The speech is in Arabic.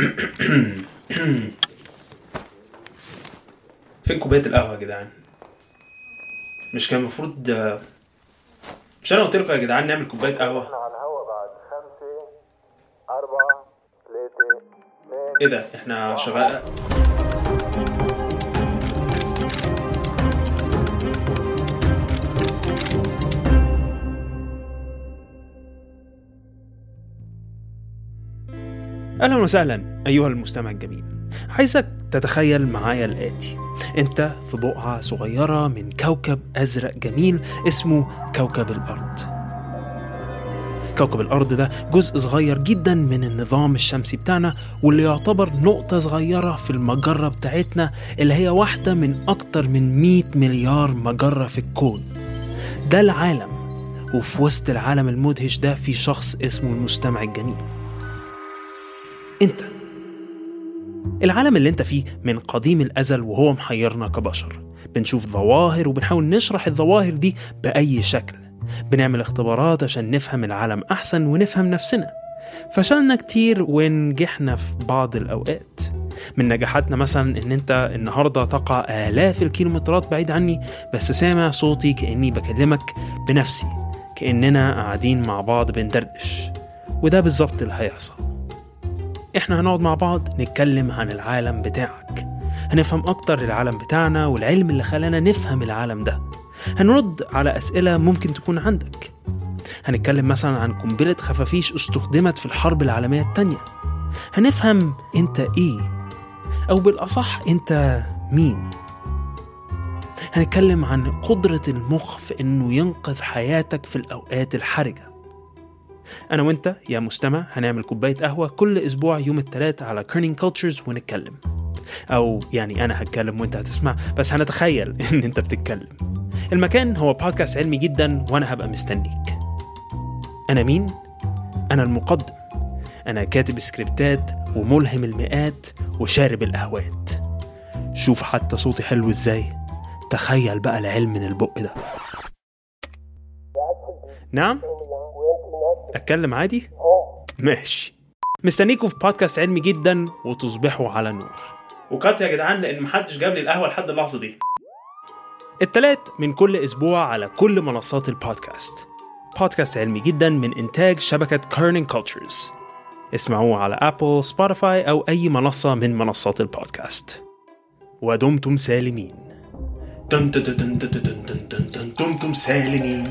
فين كوباية القهوة يا جدعان؟ مش كان المفروض مش أنا قلت لكم يا جدعان نعمل كوباية قهوة؟ إيه ده؟ إحنا شغال أهلا وسهلا أيها المستمع الجميل. عايزك تتخيل معايا الآتي. أنت في بقعة صغيرة من كوكب أزرق جميل اسمه كوكب الأرض. كوكب الأرض ده جزء صغير جدا من النظام الشمسي بتاعنا واللي يعتبر نقطة صغيرة في المجرة بتاعتنا اللي هي واحدة من أكتر من 100 مليار مجرة في الكون. ده العالم وفي وسط العالم المدهش ده في شخص اسمه المستمع الجميل. انت. العالم اللي انت فيه من قديم الأزل وهو محيرنا كبشر. بنشوف ظواهر وبنحاول نشرح الظواهر دي بأي شكل. بنعمل اختبارات عشان نفهم العالم أحسن ونفهم نفسنا. فشلنا كتير ونجحنا في بعض الأوقات. من نجاحاتنا مثلا إن أنت النهارده تقع آلاف الكيلومترات بعيد عني بس سامع صوتي كأني بكلمك بنفسي كأننا قاعدين مع بعض بندردش. وده بالظبط اللي هيحصل. إحنا هنقعد مع بعض نتكلم عن العالم بتاعك. هنفهم أكتر العالم بتاعنا والعلم اللي خلانا نفهم العالم ده. هنرد على أسئلة ممكن تكون عندك. هنتكلم مثلا عن قنبلة خفافيش استخدمت في الحرب العالمية التانية. هنفهم أنت إيه؟ أو بالأصح أنت مين؟ هنتكلم عن قدرة المخ في إنه ينقذ حياتك في الأوقات الحرجة. أنا وأنت يا مستمع هنعمل كوباية قهوة كل أسبوع يوم الثلاث على Kerning Cultures ونتكلم. أو يعني أنا هتكلم وأنت هتسمع بس هنتخيل إن أنت بتتكلم. المكان هو بودكاست علمي جدا وأنا هبقى مستنيك. أنا مين؟ أنا المقدم. أنا كاتب سكريبتات وملهم المئات وشارب القهوات. شوف حتى صوتي حلو إزاي. تخيل بقى العلم من البق ده. نعم؟ اتكلم عادي ماشي مستنيكم في بودكاست علمي جدا وتصبحوا على النور و cut يا جدعان لأن محدش جاب لي القهوه لحد اللحظه دي التلات من كل أسبوع على كل منصات البودكاست بودكاست علمي جدا من انتاج شبكه Kerning Cultures اسمعوه على Apple Spotify أو اي منصه من منصات البودكاست ودمتم سالمين دمتم سالمين